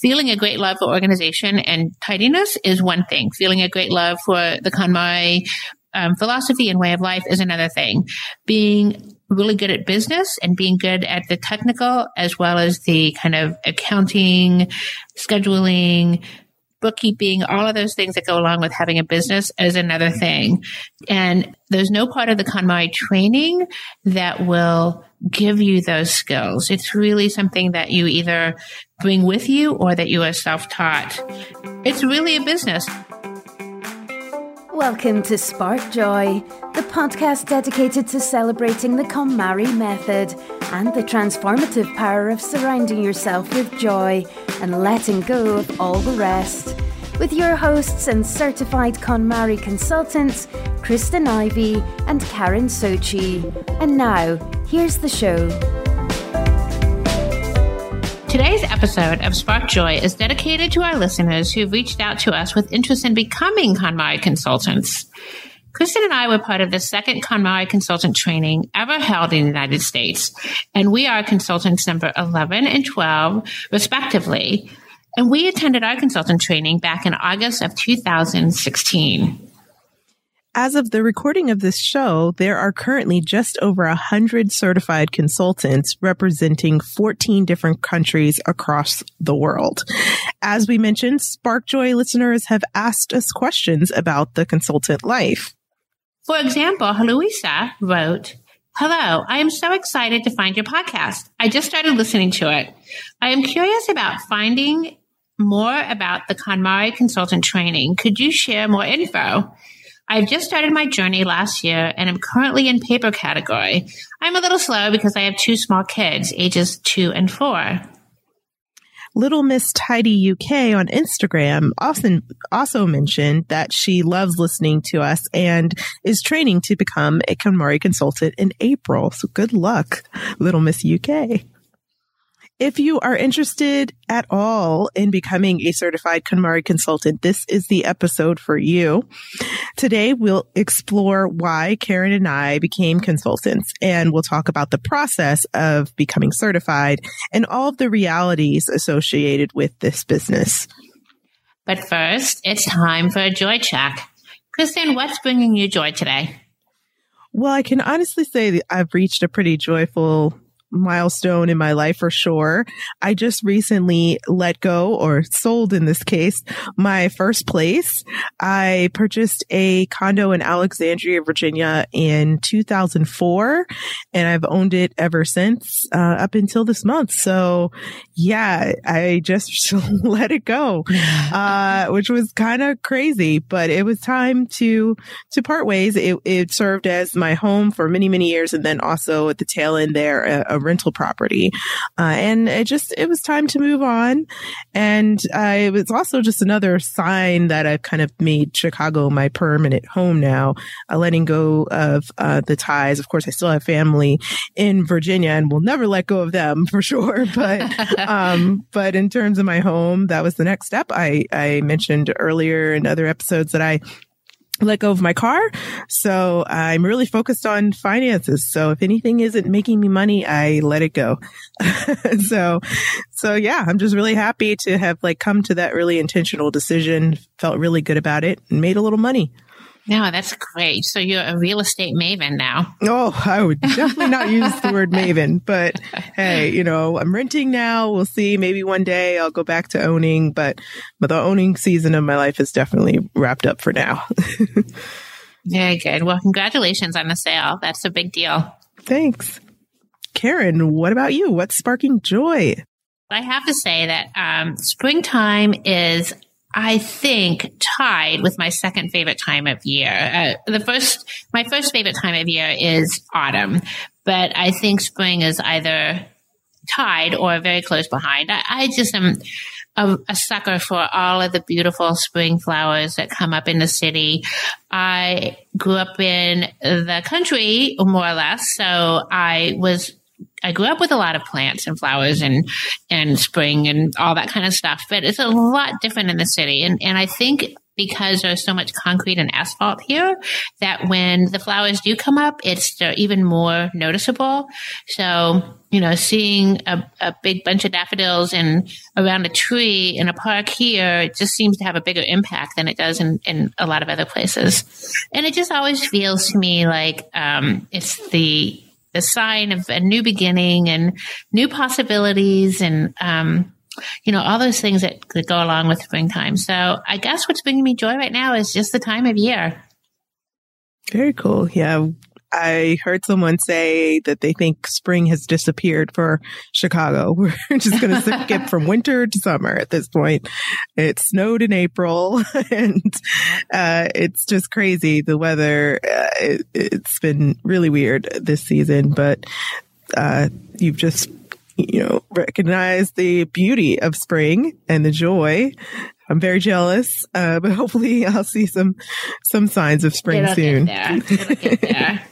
feeling a great love for organization and tidiness is one thing. Feeling a great love for the KonMari um, philosophy and way of life is another thing. Being really good at business and being good at the technical as well as the kind of accounting, scheduling, bookkeeping, all of those things that go along with having a business is another mm-hmm. thing. And there's no part of the KonMari training that will give you those skills. It's really something that you either bring with you or that you are self taught. It's really a business. Welcome to Spark Joy, the podcast dedicated to celebrating the KonMari method and the transformative power of surrounding yourself with joy and letting go of all the rest. With your hosts and certified KonMari consultants, Kristen Ivy and Karen Sochi. And now, here's the show. Today's episode of Spark Joy is dedicated to our listeners who've reached out to us with interest in becoming KonMari consultants. Kristen and I were part of the second KonMari consultant training ever held in the United States, and we are consultants number 11 and 12, respectively. And we attended our consultant training back in August of 2016. As of the recording of this show, there are currently just over a hundred certified consultants representing 14 different countries across the world. As we mentioned, SparkJoy listeners have asked us questions about the consultant life. For example, Louisa wrote, Hello, I am so excited to find your podcast. I just started listening to it. I am curious about finding more about the KonMari consultant training. Could you share more info? I've just started my journey last year and am currently in paper category. I'm a little slow because I have two small kids, ages two and four. Little Miss Tidy UK on Instagram often also mentioned that she loves listening to us and is training to become a KonMari consultant in April. So good luck, Little Miss UK. If you are interested at all in becoming a certified KonMari consultant, this is the episode for you. Today, we'll explore why Karen and I became consultants, and we'll talk about the process of becoming certified and all of the realities associated with this business. But first, it's time for a joy check. Kristen, what's bringing you joy today? Well, I can honestly say that I've reached a pretty joyful milestone in my life for sure. I just recently let go or sold in this case my first place. I purchased a condo in Alexandria, Virginia in 2004 and I've owned it ever since uh, up until this month. So yeah, I just let it go, uh, which was kind of crazy, but it was time to, to part ways. It, it served as my home for many, many years. And then also at the tail end there, a, a rental property. Uh, and it just, it was time to move on. And uh, it was also just another sign that I've kind of made Chicago my permanent home now, uh, letting go of uh, the ties. Of course, I still have family in Virginia and will never let go of them for sure. But, um, but in terms of my home, that was the next step. I, I mentioned earlier in other episodes that I let go of my car. So I'm really focused on finances. So if anything isn't making me money, I let it go. so, so yeah, I'm just really happy to have like come to that really intentional decision, felt really good about it and made a little money. No, that's great. So you're a real estate maven now. Oh, I would definitely not use the word maven, but hey, you know, I'm renting now. We'll see. Maybe one day I'll go back to owning, but but the owning season of my life is definitely wrapped up for now. Very good. Well, congratulations on the sale. That's a big deal. Thanks. Karen, what about you? What's sparking joy? I have to say that um, springtime is I think tied with my second favorite time of year. Uh, the first, my first favorite time of year is autumn, but I think spring is either tied or very close behind. I, I just am a, a, sucker for all of the beautiful spring flowers that come up in the city. I grew up in the country more or less, so I was I grew up with a lot of plants and flowers and and spring and all that kind of stuff, but it's a lot different in the city. And and I think because there's so much concrete and asphalt here that when the flowers do come up, it's even more noticeable. So, you know, seeing a, a big bunch of daffodils and around a tree in a park here, it just seems to have a bigger impact than it does in, in a lot of other places. And it just always feels to me like um, it's the the sign of a new beginning and new possibilities and um, you know, all those things that, that go along with springtime. So I guess what's bringing me joy right now is just the time of year. Very cool. Yeah. I heard someone say that they think spring has disappeared for Chicago. We're just going to skip from winter to summer at this point. It snowed in April and uh, it's just crazy. The weather, uh, it, has been really weird this season, but uh, you've just you know, recognize the beauty of spring and the joy. I'm very jealous, uh, but hopefully I'll see some some signs of spring It'll soon.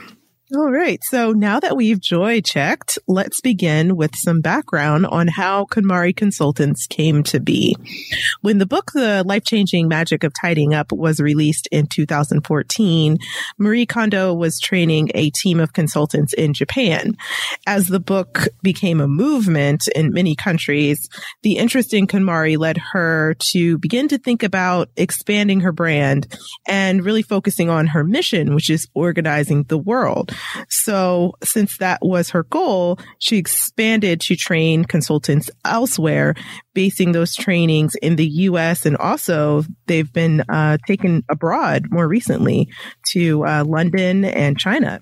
All right. So now that we've joy checked, let's begin with some background on how KonMari Consultants came to be. When the book, The Life Changing Magic of Tidying Up was released in 2014, Marie Kondo was training a team of consultants in Japan. As the book became a movement in many countries, the interest in KonMari led her to begin to think about expanding her brand and really focusing on her mission, which is organizing the world. So since that was her goal, she expanded to train consultants elsewhere, basing those trainings in the US. And also they've been uh, taken abroad more recently to uh, London and China.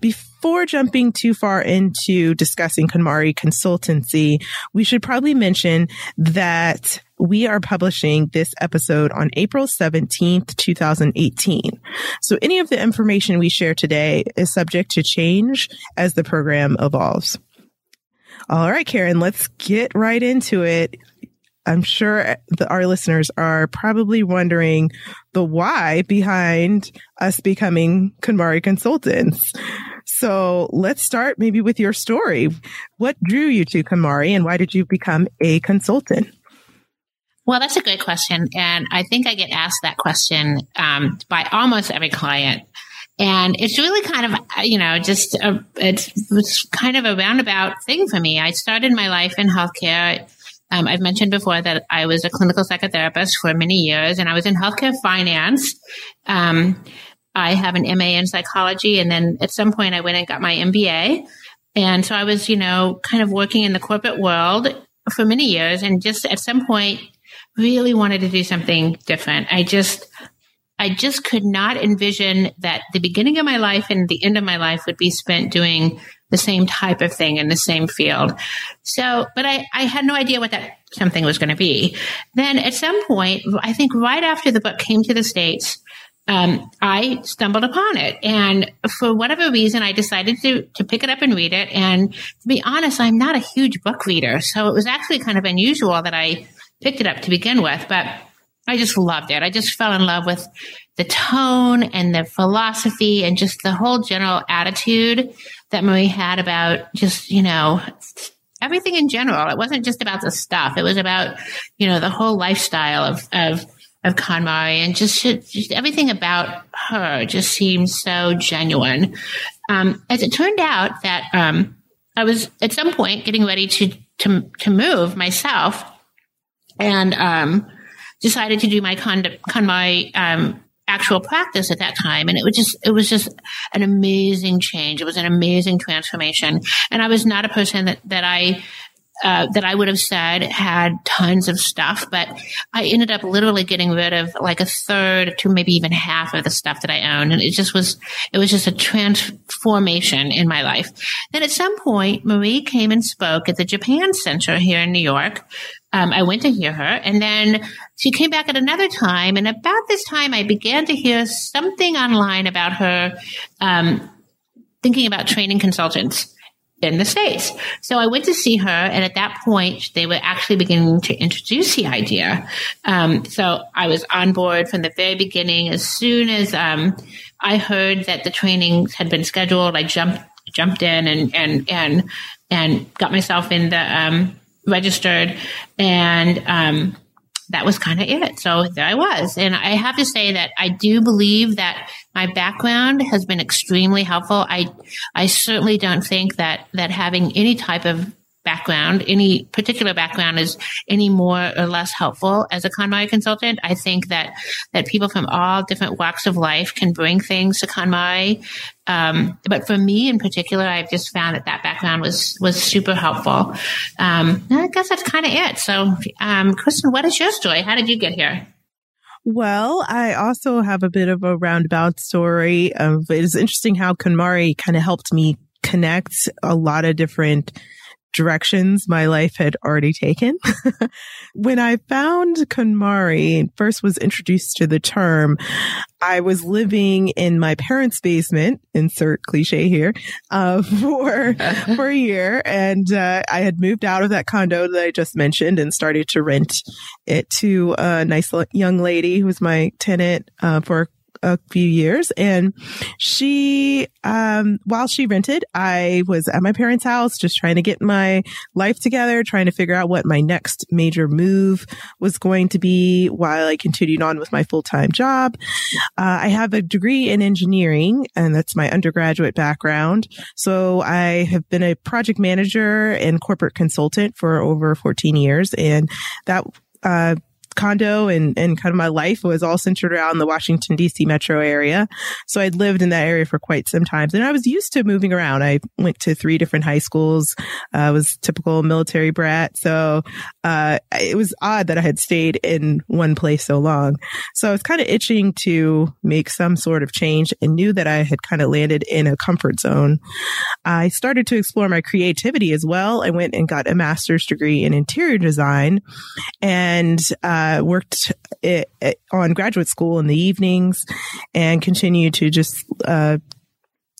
Before jumping too far into discussing KonMari consultancy, we should probably mention that we are publishing this episode on April 17th, 2018. So any of the information we share today is subject to change as the program evolves. All right, Karen, let's get right into it. I'm sure the, our listeners are probably wondering the why behind us becoming KonMari consultants. So let's start maybe with your story. What drew you to KonMari and why did you become a consultant? Well, that's a good question. And I think I get asked that question um, by almost every client. And it's really kind of, you know, just a, it's, it's kind of a roundabout thing for me. I started my life in healthcare um, I've mentioned before that I was a clinical psychotherapist for many years and I was in healthcare finance. Um, I have an MA in psychology. And then at some point I went and got my MBA. And so I was, you know, kind of working in the corporate world for many years and just at some point really wanted to do something different. I just, I just could not envision that the beginning of my life and the end of my life would be spent doing the same type of thing in the same field. So, but I, I had no idea what that something was going to be. Then at some point, I think right after the book came to the States, um, I stumbled upon it. And for whatever reason, I decided to, to pick it up and read it. And to be honest, I'm not a huge book reader. So it was actually kind of unusual that I picked it up to begin with, but I just loved it. I just fell in love with the tone and the philosophy and just the whole general attitude that Marie had about just, you know, everything in general. It wasn't just about the stuff. It was about, you know, the whole lifestyle of, of, of KonMari and just, just everything about her just seemed so genuine. Um, as it turned out that, um, I was at some point getting ready to, to, to move myself and, um, decided to do my KonMari, um, actual practice at that time. And it was just, it was just an amazing change. It was an amazing transformation. And I was not a person that, that I, uh, that I would have said had tons of stuff, but I ended up literally getting rid of like a third to maybe even half of the stuff that I owned. And it just was, it was just a transformation in my life. Then at some point, Marie came and spoke at the Japan Center here in New York um, I went to hear her, and then she came back at another time. And about this time, I began to hear something online about her um, thinking about training consultants in the States. So I went to see her, and at that point, they were actually beginning to introduce the idea. Um, so I was on board from the very beginning. As soon as um, I heard that the trainings had been scheduled, I jumped jumped in and and and and got myself in the um, registered and um, that was kind of it. So there I was. And I have to say that I do believe that my background has been extremely helpful. I, I certainly don't think that, that having any type of background, any particular background is any more or less helpful as a KonMari consultant. I think that, that people from all different walks of life can bring things to KonMari. Um, but for me in particular, I've just found that that background was, was super helpful. Um, I guess that's kind of it. So, um, Kristen, what is your story? How did you get here? Well, I also have a bit of a roundabout story of it's interesting how KonMari kind of helped me connect a lot of different directions my life had already taken. when I found KonMari, first was introduced to the term, I was living in my parents' basement, insert cliche here, uh, for, for a year. And, uh, I had moved out of that condo that I just mentioned and started to rent it to a nice young lady who was my tenant, uh, for a few years and she, um, while she rented, I was at my parents' house just trying to get my life together, trying to figure out what my next major move was going to be while I continued on with my full-time job. Uh, I have a degree in engineering and that's my undergraduate background. So I have been a project manager and corporate consultant for over 14 years and that uh, condo and, and kind of my life was all centered around the Washington DC metro area. So I'd lived in that area for quite some time and I was used to moving around. I went to three different high schools. I uh, was typical military brat. So, uh, it was odd that I had stayed in one place so long. So I was kind of itching to make some sort of change and knew that I had kind of landed in a comfort zone. I started to explore my creativity as well. I went and got a master's degree in interior design and, uh, uh, worked it, it on graduate school in the evenings and continued to just, uh,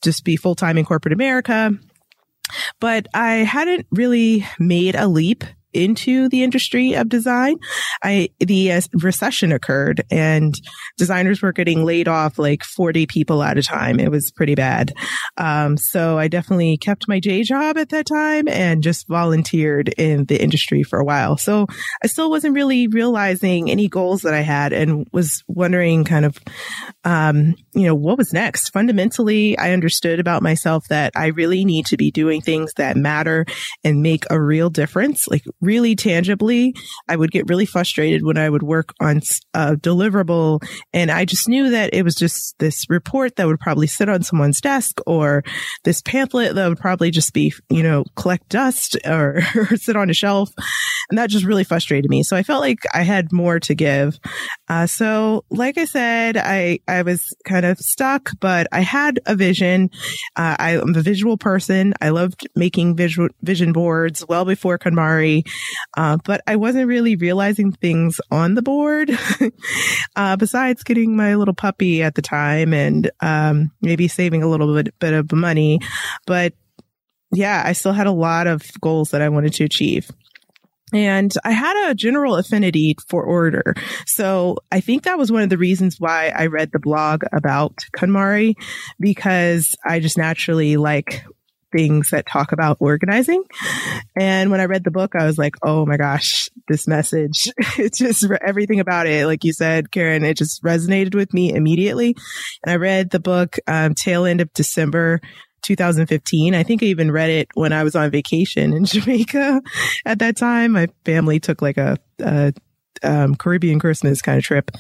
just be full time in corporate America. But I hadn't really made a leap into the industry of design, I, the uh, recession occurred and designers were getting laid off like 40 people at a time. It was pretty bad. Um, so I definitely kept my day job at that time and just volunteered in the industry for a while. So I still wasn't really realizing any goals that I had and was wondering kind of, um, you know, what was next? Fundamentally, I understood about myself that I really need to be doing things that matter and make a real difference, like really tangibly. I would get really frustrated when I would work on a deliverable and I just knew that it was just this report that would probably sit on someone's desk or this pamphlet that would probably just be, you know, collect dust or, or sit on a shelf. And that just really frustrated me. So I felt like I had more to give. Uh, so like I said, I, I was kind of stuck, but I had a vision. Uh, I, am a visual person. I loved making visual vision boards well before KonMari. Uh, but I wasn't really realizing things on the board, uh, besides getting my little puppy at the time and, um, maybe saving a little bit, bit of money. But yeah, I still had a lot of goals that I wanted to achieve. And I had a general affinity for order. So I think that was one of the reasons why I read the blog about KonMari because I just naturally like things that talk about organizing. And when I read the book, I was like, oh my gosh, this message, it's just everything about it. Like you said, Karen, it just resonated with me immediately. And I read the book, um, tail end of December 2015. I think I even read it when I was on vacation in Jamaica at that time. My family took like a, a um, Caribbean Christmas kind of trip.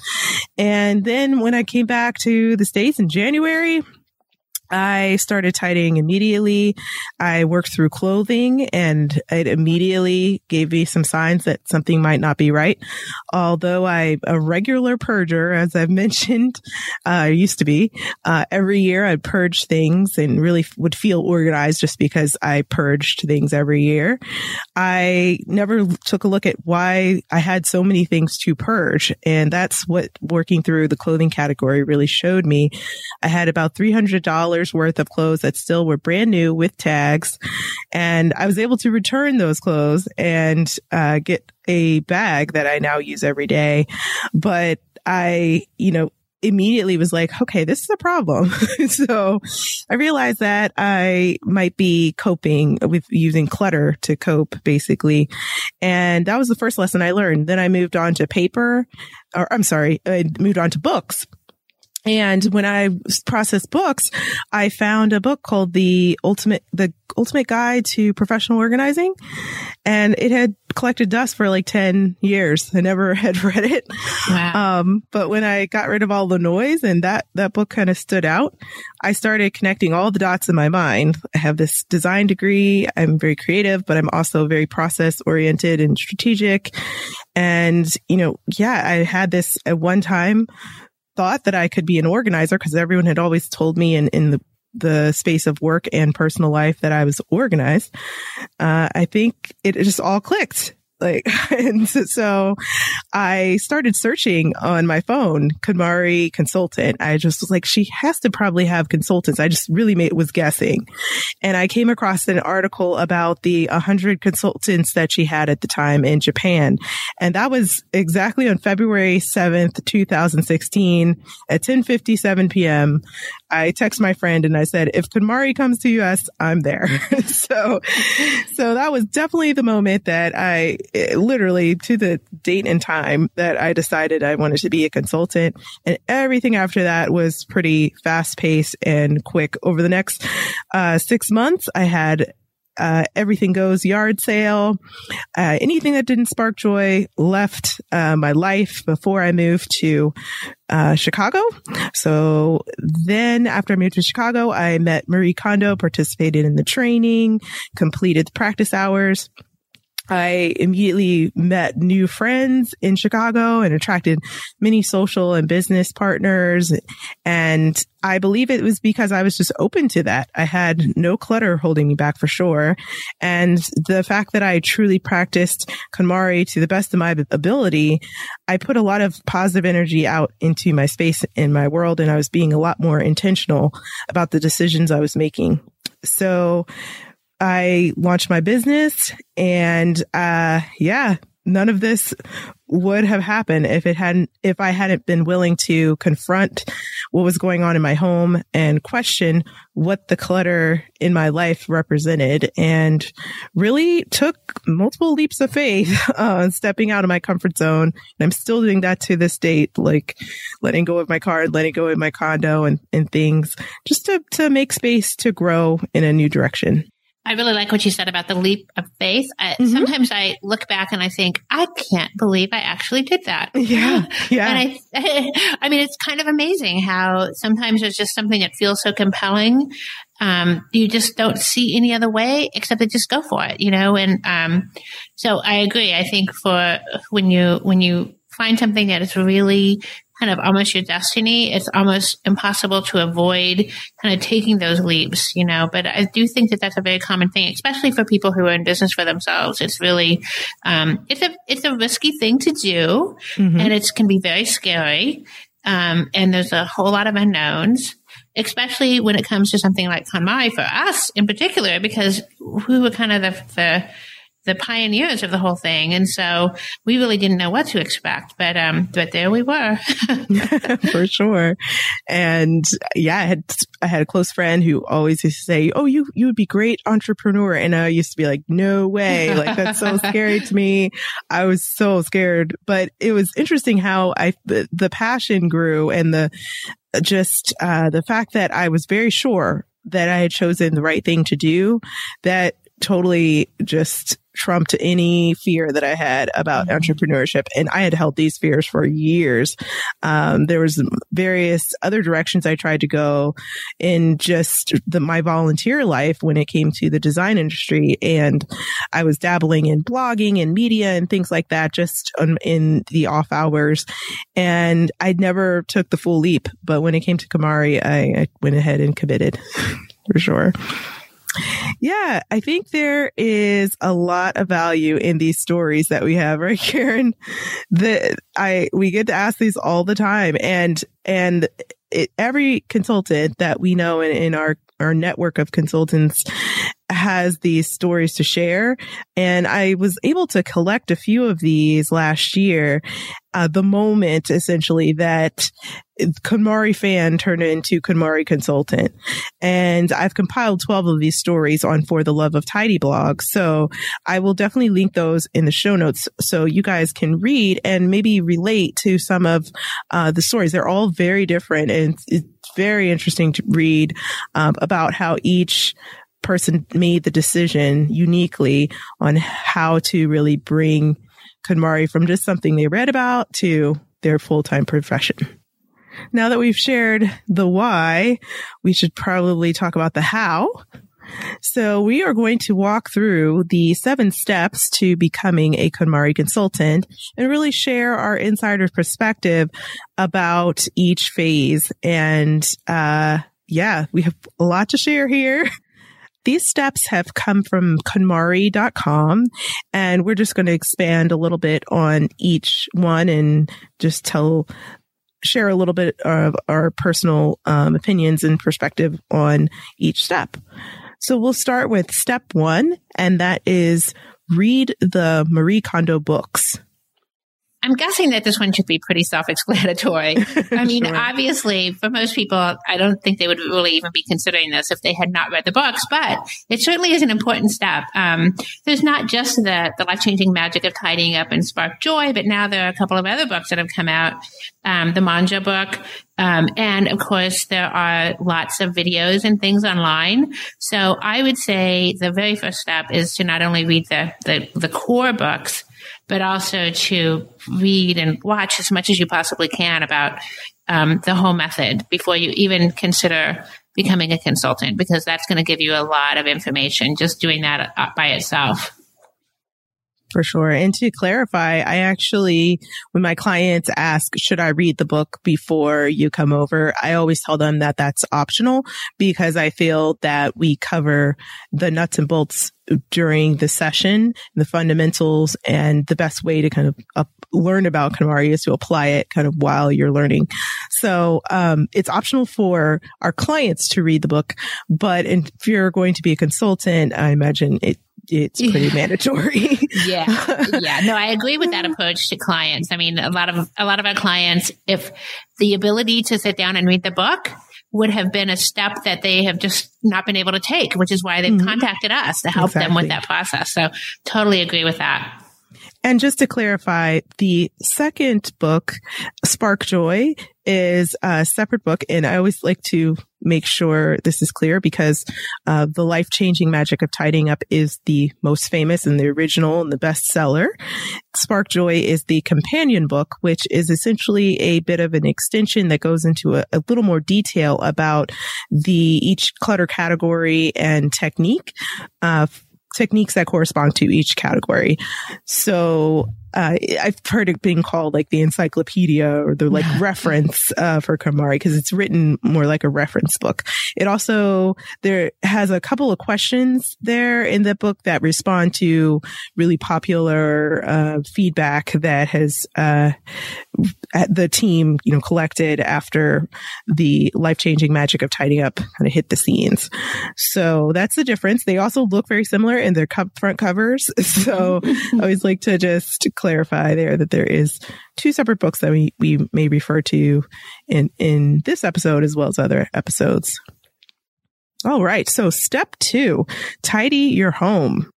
And then when I came back to the States in January, I started tidying immediately. I worked through clothing and it immediately gave me some signs that something might not be right. Although I'm a regular purger, as I've mentioned, uh, I used to be, uh, every year I'd purge things and really would feel organized just because I purged things every year. I never took a look at why I had so many things to purge. And that's what working through the clothing category really showed me. I had about $300 worth of clothes that still were brand new with tags. And I was able to return those clothes and uh, get a bag that I now use every day. But I, you know, immediately was like, okay, this is a problem. so I realized that I might be coping with using clutter to cope basically. And that was the first lesson I learned. Then I moved on to paper or I'm sorry, I moved on to books. And when I processed books, I found a book called the ultimate, the ultimate guide to professional organizing. And it had collected dust for like 10 years. I never had read it. Wow. Um, but when I got rid of all the noise and that, that book kind of stood out, I started connecting all the dots in my mind. I have this design degree. I'm very creative, but I'm also very process oriented and strategic. And, you know, yeah, I had this at one time thought that I could be an organizer because everyone had always told me in, in the, the space of work and personal life that I was organized. Uh, I think it just all clicked. Like, and so I started searching on my phone, KonMari consultant. I just was like, she has to probably have consultants. I just really made, was guessing. And I came across an article about the 100 consultants that she had at the time in Japan. And that was exactly on February 7th, 2016 at 1057 PM. I text my friend and I said, if KonMari comes to US, I'm there. so, so that was definitely the moment that I literally to the date and time that I decided I wanted to be a consultant. And everything after that was pretty fast paced and quick. Over the next uh, six months, I had uh, everything goes yard sale. Uh, anything that didn't spark joy left uh, my life before I moved to uh, Chicago. So then after I moved to Chicago, I met Marie Kondo, participated in the training, completed the practice hours. I immediately met new friends in Chicago and attracted many social and business partners. And I believe it was because I was just open to that. I had no clutter holding me back for sure. And the fact that I truly practiced KonMari to the best of my ability, I put a lot of positive energy out into my space in my world. And I was being a lot more intentional about the decisions I was making. So I launched my business and, uh, yeah, none of this would have happened if it hadn't, if I hadn't been willing to confront what was going on in my home and question what the clutter in my life represented and really took multiple leaps of faith, uh, stepping out of my comfort zone. And I'm still doing that to this date, like letting go of my car, letting go of my condo and, and things just to, to make space to grow in a new direction. I really like what you said about the leap of faith. I, mm-hmm. Sometimes I look back and I think, I can't believe I actually did that. Yeah. Yeah. And I, I mean, it's kind of amazing how sometimes there's just something that feels so compelling. Um, you just don't see any other way except to just go for it, you know? And, um, so I agree. I think for when you, when you find something that is really kind of almost your destiny, it's almost impossible to avoid kind of taking those leaps, you know. But I do think that that's a very common thing, especially for people who are in business for themselves. It's really, um, it's a, it's a risky thing to do mm-hmm. and it can be very scary. Um, and there's a whole lot of unknowns especially when it comes to something like KonMari for us in particular, because we were kind of the, the the pioneers of the whole thing. And so we really didn't know what to expect, but, um, but there we were. For sure. And yeah, I had, I had a close friend who always used to say, Oh, you, you would be great entrepreneur. And I used to be like, no way. Like that's so scary to me. I was so scared, but it was interesting how I, the, the passion grew and the, just, uh, the fact that I was very sure that I had chosen the right thing to do that totally just trumped any fear that I had about mm-hmm. entrepreneurship. And I had held these fears for years. Um, there was various other directions I tried to go in just the, my volunteer life when it came to the design industry. And I was dabbling in blogging and media and things like that, just on, in the off hours. And I never took the full leap. But when it came to KonMari, I, I went ahead and committed for sure. Yeah, I think there is a lot of value in these stories that we have, right, Karen? That I we get to ask these all the time, and and it, every consultant that we know in, in our our network of consultants has these stories to share. And I was able to collect a few of these last year. Uh, the moment essentially that KonMari fan turned into KonMari consultant. And I've compiled 12 of these stories on For the Love of Tidy blog. So I will definitely link those in the show notes so you guys can read and maybe relate to some of uh, the stories. They're all very different and it's, very interesting to read um, about how each person made the decision uniquely on how to really bring KonMari from just something they read about to their full-time profession. Now that we've shared the why, we should probably talk about the how. So we are going to walk through the seven steps to becoming a KonMari consultant and really share our insider perspective about each phase. And, uh, yeah, we have a lot to share here. These steps have come from KonMari.com and we're just going to expand a little bit on each one and just tell share a little bit of our personal um, opinions and perspective on each step. So we'll start with step one, and that is read the Marie Kondo books. I'm guessing that this one should be pretty self-explanatory. I mean, sure. obviously, for most people, I don't think they would really even be considering this if they had not read the books. But it certainly is an important step. Um, there's not just the the life-changing magic of tidying up and spark joy, but now there are a couple of other books that have come out. Um, the manga book, um, and of course, there are lots of videos and things online. So I would say the very first step is to not only read the, the, the core books, but also to read and watch as much as you possibly can about um, the whole method before you even consider becoming a consultant, because that's going to give you a lot of information just doing that uh, by itself. For sure. And to clarify, I actually, when my clients ask, should I read the book before you come over? I always tell them that that's optional because I feel that we cover the nuts and bolts during the session, the fundamentals and the best way to kind of up, learn about KonMari is to apply it kind of while you're learning. So, um, it's optional for our clients to read the book, but if you're going to be a consultant, I imagine it it's pretty mandatory. yeah. Yeah. No, I agree with that approach to clients. I mean, a lot of, a lot of our clients, if the ability to sit down and read the book would have been a step that they have just not been able to take, which is why they've mm-hmm. contacted us to help exactly. them with that process. So totally agree with that. And just to clarify, the second book, Spark Joy, is a separate book. And I always like to make sure this is clear because uh, the life changing magic of tidying up is the most famous and the original and the bestseller. Spark Joy is the companion book, which is essentially a bit of an extension that goes into a, a little more detail about the each clutter category and technique. Uh, techniques that correspond to each category. So uh, I've heard it being called like the encyclopedia or the like reference uh, for KonMari because it's written more like a reference book. It also there has a couple of questions there in the book that respond to really popular uh, feedback that has uh, the team you know collected after the life changing magic of tidying up kind of hit the scenes. So that's the difference. They also look very similar in their front covers. So I always like to just clarify there that there is two separate books that we, we may refer to in, in this episode as well as other episodes. All right. So step two, tidy your home.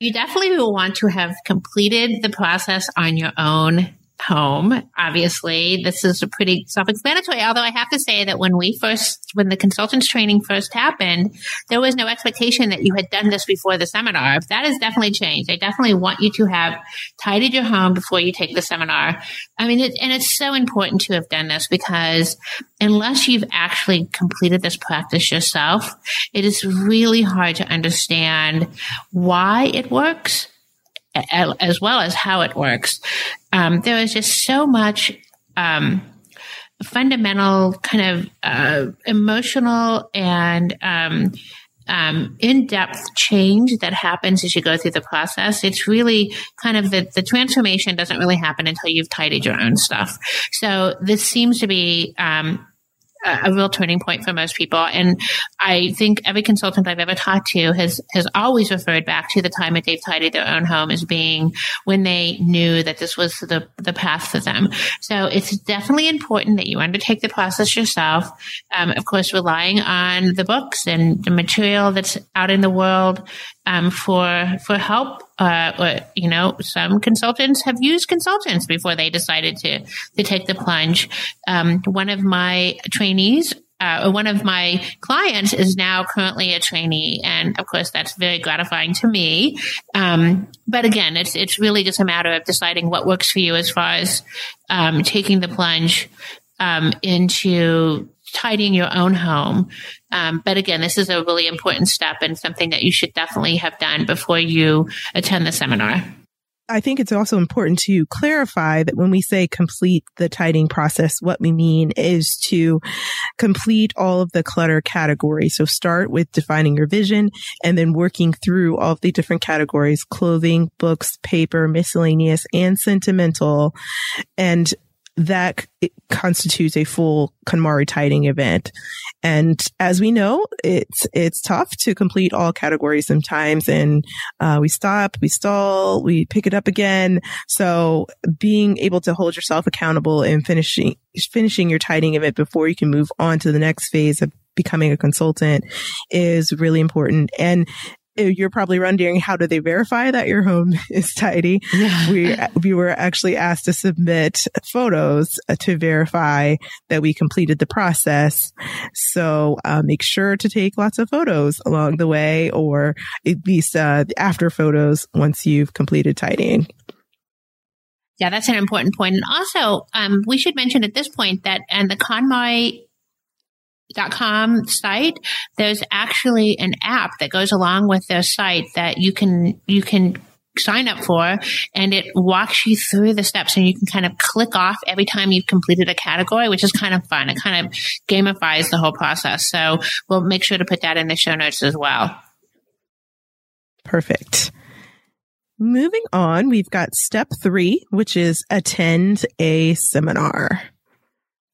You definitely will want to have completed the process on your own home. Obviously, this is a pretty self-explanatory. Although I have to say that when we first, when the consultants training first happened, there was no expectation that you had done this before the seminar. That has definitely changed. I definitely want you to have tidied your home before you take the seminar. I mean, it, and it's so important to have done this because unless you've actually completed this practice yourself, it is really hard to understand why it works as well as how it works. Um, there is just so much um, fundamental kind of uh, emotional and um, um, in-depth change that happens as you go through the process. It's really kind of the, the transformation doesn't really happen until you've tidied your own stuff. So this seems to be um, a, real turning point for most people. And I think every consultant I've ever talked to has, has always referred back to the time that they've tidied their own home as being when they knew that this was the, the path for them. So it's definitely important that you undertake the process yourself. Um, of course, relying on the books and the material that's out in the world um, for for help. Uh, you know, some consultants have used consultants before they decided to to take the plunge. Um, one of my trainees uh, one of my clients is now currently a trainee, and of course that's very gratifying to me. Um, but again, it's it's really just a matter of deciding what works for you as far as um, taking the plunge um, into tidying your own home. Um, but again, this is a really important step and something that you should definitely have done before you attend the seminar. I think it's also important to clarify that when we say complete the tidying process, what we mean is to complete all of the clutter categories. So start with defining your vision and then working through all of the different categories, clothing, books, paper, miscellaneous and sentimental. And that constitutes a full KonMari tidying event. And as we know, it's, it's tough to complete all categories sometimes. And, uh, we stop, we stall, we pick it up again. So being able to hold yourself accountable and finishing, finishing your tidying event before you can move on to the next phase of becoming a consultant is really important. And you're probably wondering how do they verify that your home is tidy? Yeah. We we were actually asked to submit photos uh, to verify that we completed the process. So uh, make sure to take lots of photos along the way, or at least uh, after photos once you've completed tidying. Yeah, that's an important point. And also, um, we should mention at this point that and the KonMari com site, there's actually an app that goes along with their site that you can, you can sign up for and it walks you through the steps and you can kind of click off every time you've completed a category, which is kind of fun. It kind of gamifies the whole process. So we'll make sure to put that in the show notes as well. Perfect. Moving on, we've got step three, which is attend a seminar.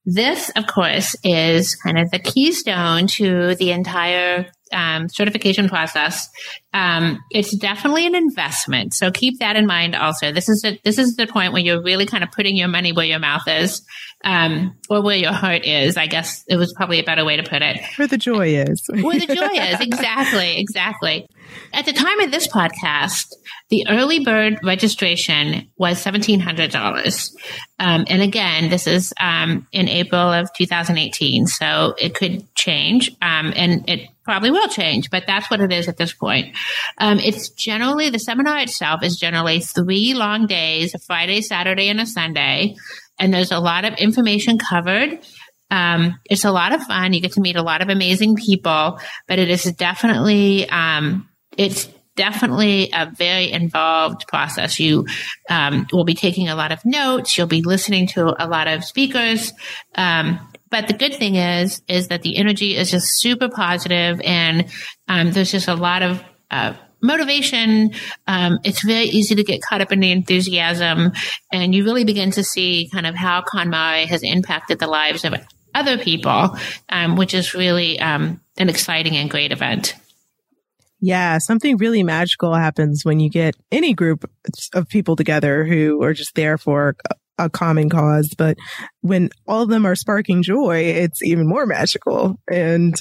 This, of course, is kind of the keystone to the entire um, certification process. Um, it's definitely an investment, so keep that in mind. Also, this is a, this is the point where you're really kind of putting your money where your mouth is, um, or where your heart is. I guess it was probably a better way to put it. Where the joy is. where the joy is, exactly, exactly. At the time of this podcast, the early bird registration was $1,700. Um, and again, this is um, in April of 2018, so it could change, um, and it probably will change, but that's what it is at this point. Um, it's generally, the seminar itself is generally three long days, a Friday, Saturday, and a Sunday. And there's a lot of information covered. Um, it's a lot of fun. You get to meet a lot of amazing people, but it is definitely, um, it's definitely a very involved process. You um, will be taking a lot of notes. You'll be listening to a lot of speakers. Um, but the good thing is, is that the energy is just super positive and um, there's just a lot of uh, motivation. Um, it's very easy to get caught up in the enthusiasm, and you really begin to see kind of how KonMari has impacted the lives of other people, um, which is really um, an exciting and great event. Yeah, something really magical happens when you get any group of people together who are just there for a common cause, but when all of them are sparking joy, it's even more magical. And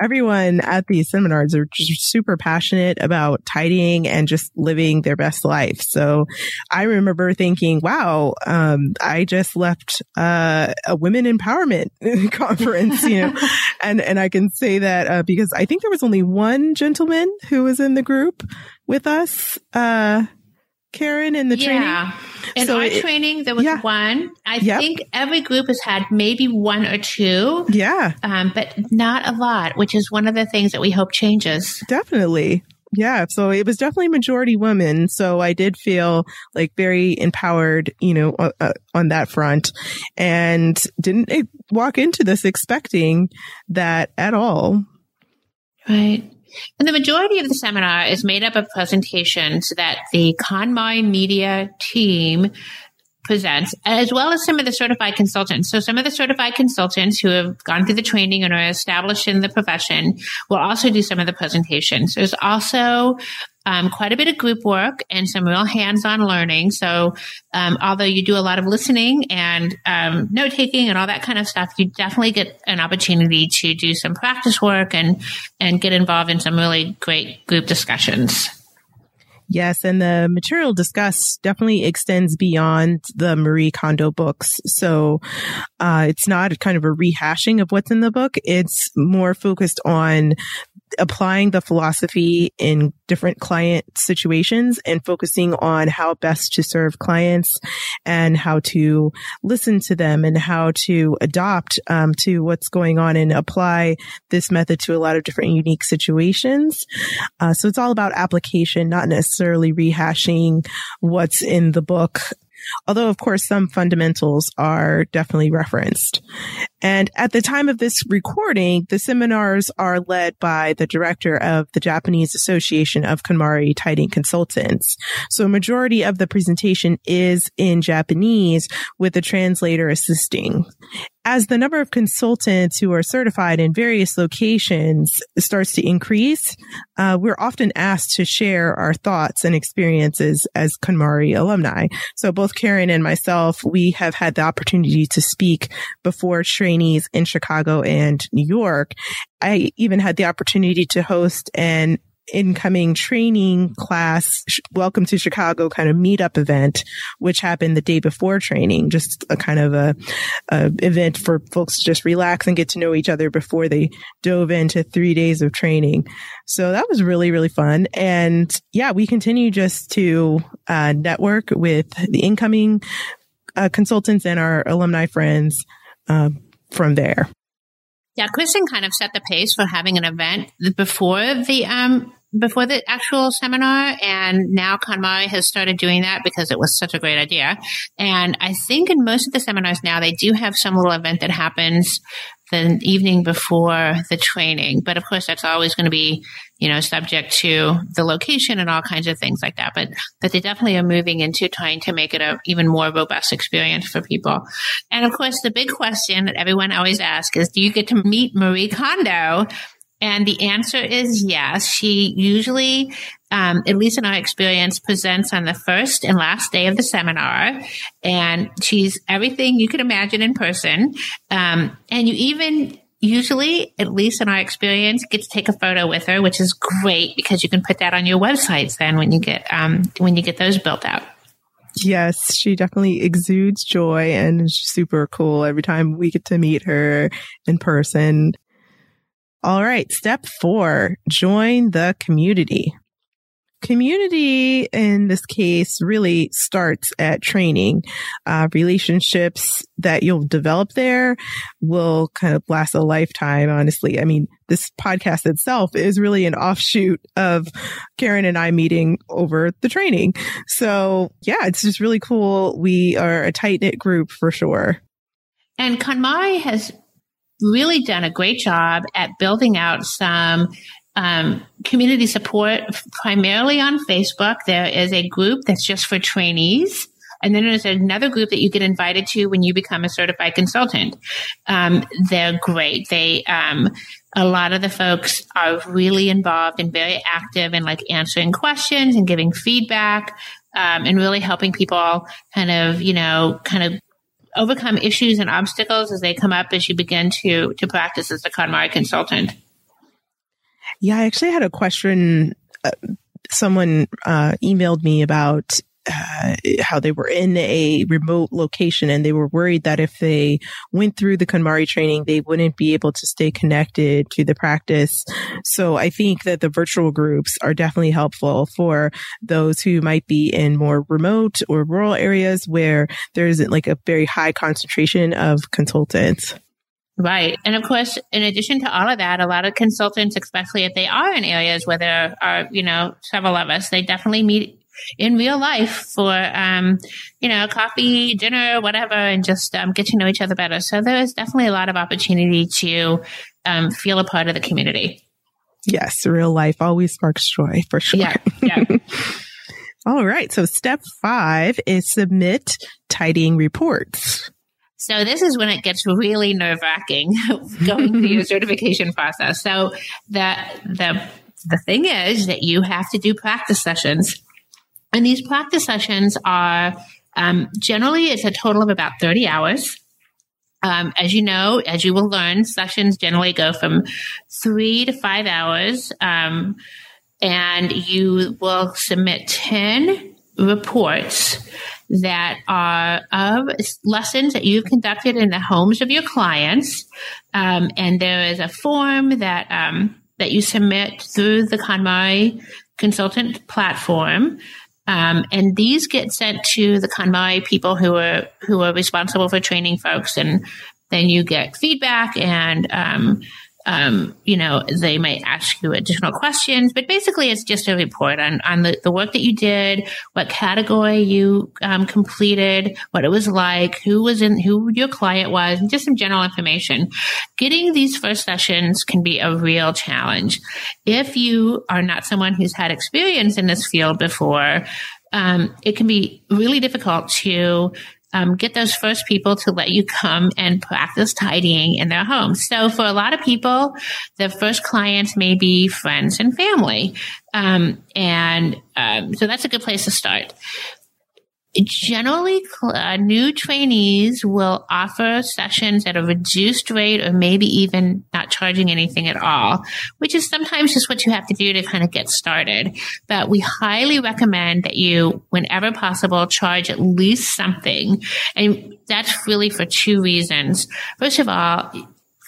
everyone at these seminars are just super passionate about tidying and just living their best life. So I remember thinking, wow, um, I just left uh, a women empowerment conference, you know, and, and I can say that uh, because I think there was only one gentleman who was in the group with us. Uh, Karen, in the training. yeah. training? In so our it, training, there was yeah. one. I yep. think every group has had maybe one or two. Yeah. Um, but not a lot, which is one of the things that we hope changes. Definitely. Yeah. So it was definitely majority women. So I did feel like very empowered, you know, uh, uh, on that front and didn't walk into this expecting that at all. Right. And the majority of the seminar is made up of presentations that the KonMari Media team presents, as well as some of the certified consultants. So some of the certified consultants who have gone through the training and are established in the profession will also do some of the presentations. There's also um, quite a bit of group work and some real hands-on learning. So, um, although you do a lot of listening and um, note taking and all that kind of stuff, you definitely get an opportunity to do some practice work and and get involved in some really great group discussions. Yes, and the material discussed definitely extends beyond the Marie Kondo books. So uh, it's not kind of a rehashing of what's in the book. It's more focused on applying the philosophy in different client situations and focusing on how best to serve clients and how to listen to them and how to adopt um, to what's going on and apply this method to a lot of different unique situations. Uh, so it's all about application, not necessarily rehashing what's in the book although of course some fundamentals are definitely referenced. And at the time of this recording, the seminars are led by the director of the Japanese Association of KonMari Tidying Consultants. So a majority of the presentation is in Japanese with a translator assisting as the number of consultants who are certified in various locations starts to increase, uh, we're often asked to share our thoughts and experiences as KonMari alumni. So both Karen and myself, we have had the opportunity to speak before trainees in Chicago and New York. I even had the opportunity to host an incoming training class, welcome to Chicago kind of meetup event, which happened the day before training, just a kind of a, a, event for folks to just relax and get to know each other before they dove into three days of training. So that was really, really fun. And yeah, we continue just to uh, network with the incoming uh, consultants and our alumni friends uh, from there. Yeah, Kristen kind of set the pace for having an event before the um, before the actual seminar and now KonMari has started doing that because it was such a great idea. And I think in most of the seminars now they do have some little event that happens the evening before the training. But of course that's always going to be, you know, subject to the location and all kinds of things like that. But but they definitely are moving into trying to make it a even more robust experience for people. And of course the big question that everyone always asks is do you get to meet Marie Kondo and the answer is yes. She usually, um, at least in our experience, presents on the first and last day of the seminar. And she's everything you could imagine in person. Um, and you even usually, at least in our experience, get to take a photo with her, which is great because you can put that on your websites then when you get, um, when you get those built out. Yes, she definitely exudes joy and is super cool every time we get to meet her in person. All right. Step four, join the community. Community in this case really starts at training. Uh, relationships that you'll develop there will kind of last a lifetime, honestly. I mean, this podcast itself is really an offshoot of Karen and I meeting over the training. So yeah, it's just really cool. We are a tight knit group for sure. And KonMari has really done a great job at building out some um, community support primarily on Facebook. There is a group that's just for trainees. And then there's another group that you get invited to when you become a certified consultant. Um, they're great. They, um, a lot of the folks are really involved and very active in like answering questions and giving feedback, um, and really helping people kind of, you know, kind of overcome issues and obstacles as they come up as you begin to to practice as a KonMari consultant? Yeah, I actually had a question. Uh, someone uh, emailed me about uh, how they were in a remote location and they were worried that if they went through the KonMari training, they wouldn't be able to stay connected to the practice. So I think that the virtual groups are definitely helpful for those who might be in more remote or rural areas where there isn't like a very high concentration of consultants. Right. And of course, in addition to all of that, a lot of consultants, especially if they are in areas where there are, you know, several of us, they definitely meet in real life for, um, you know, coffee, dinner, whatever, and just um, get to know each other better. So there is definitely a lot of opportunity to um, feel a part of the community. Yes, real life always sparks joy for sure. Yeah. yeah. All right. So step five is submit tidying reports. So this is when it gets really nerve wracking going through your certification process. So the, the, the thing is that you have to do practice sessions and these practice sessions are um, generally it's a total of about 30 hours. Um, as you know, as you will learn, sessions generally go from three to five hours. Um, and you will submit 10 reports that are of lessons that you've conducted in the homes of your clients. Um, and there is a form that, um, that you submit through the KonMari consultant platform. Um, and these get sent to the KonMari people who are who are responsible for training folks, and then you get feedback and um, um, you know, they might ask you additional questions, but basically it's just a report on, on the, the work that you did, what category you um, completed, what it was like, who was in, who your client was, and just some general information. Getting these first sessions can be a real challenge. If you are not someone who's had experience in this field before, um, it can be really difficult to um, get those first people to let you come and practice tidying in their home. So for a lot of people, the first clients may be friends and family. Um, and um, so that's a good place to start generally uh, new trainees will offer sessions at a reduced rate or maybe even not charging anything at all which is sometimes just what you have to do to kind of get started. But we highly recommend that you whenever possible charge at least something. And that's really for two reasons. First of all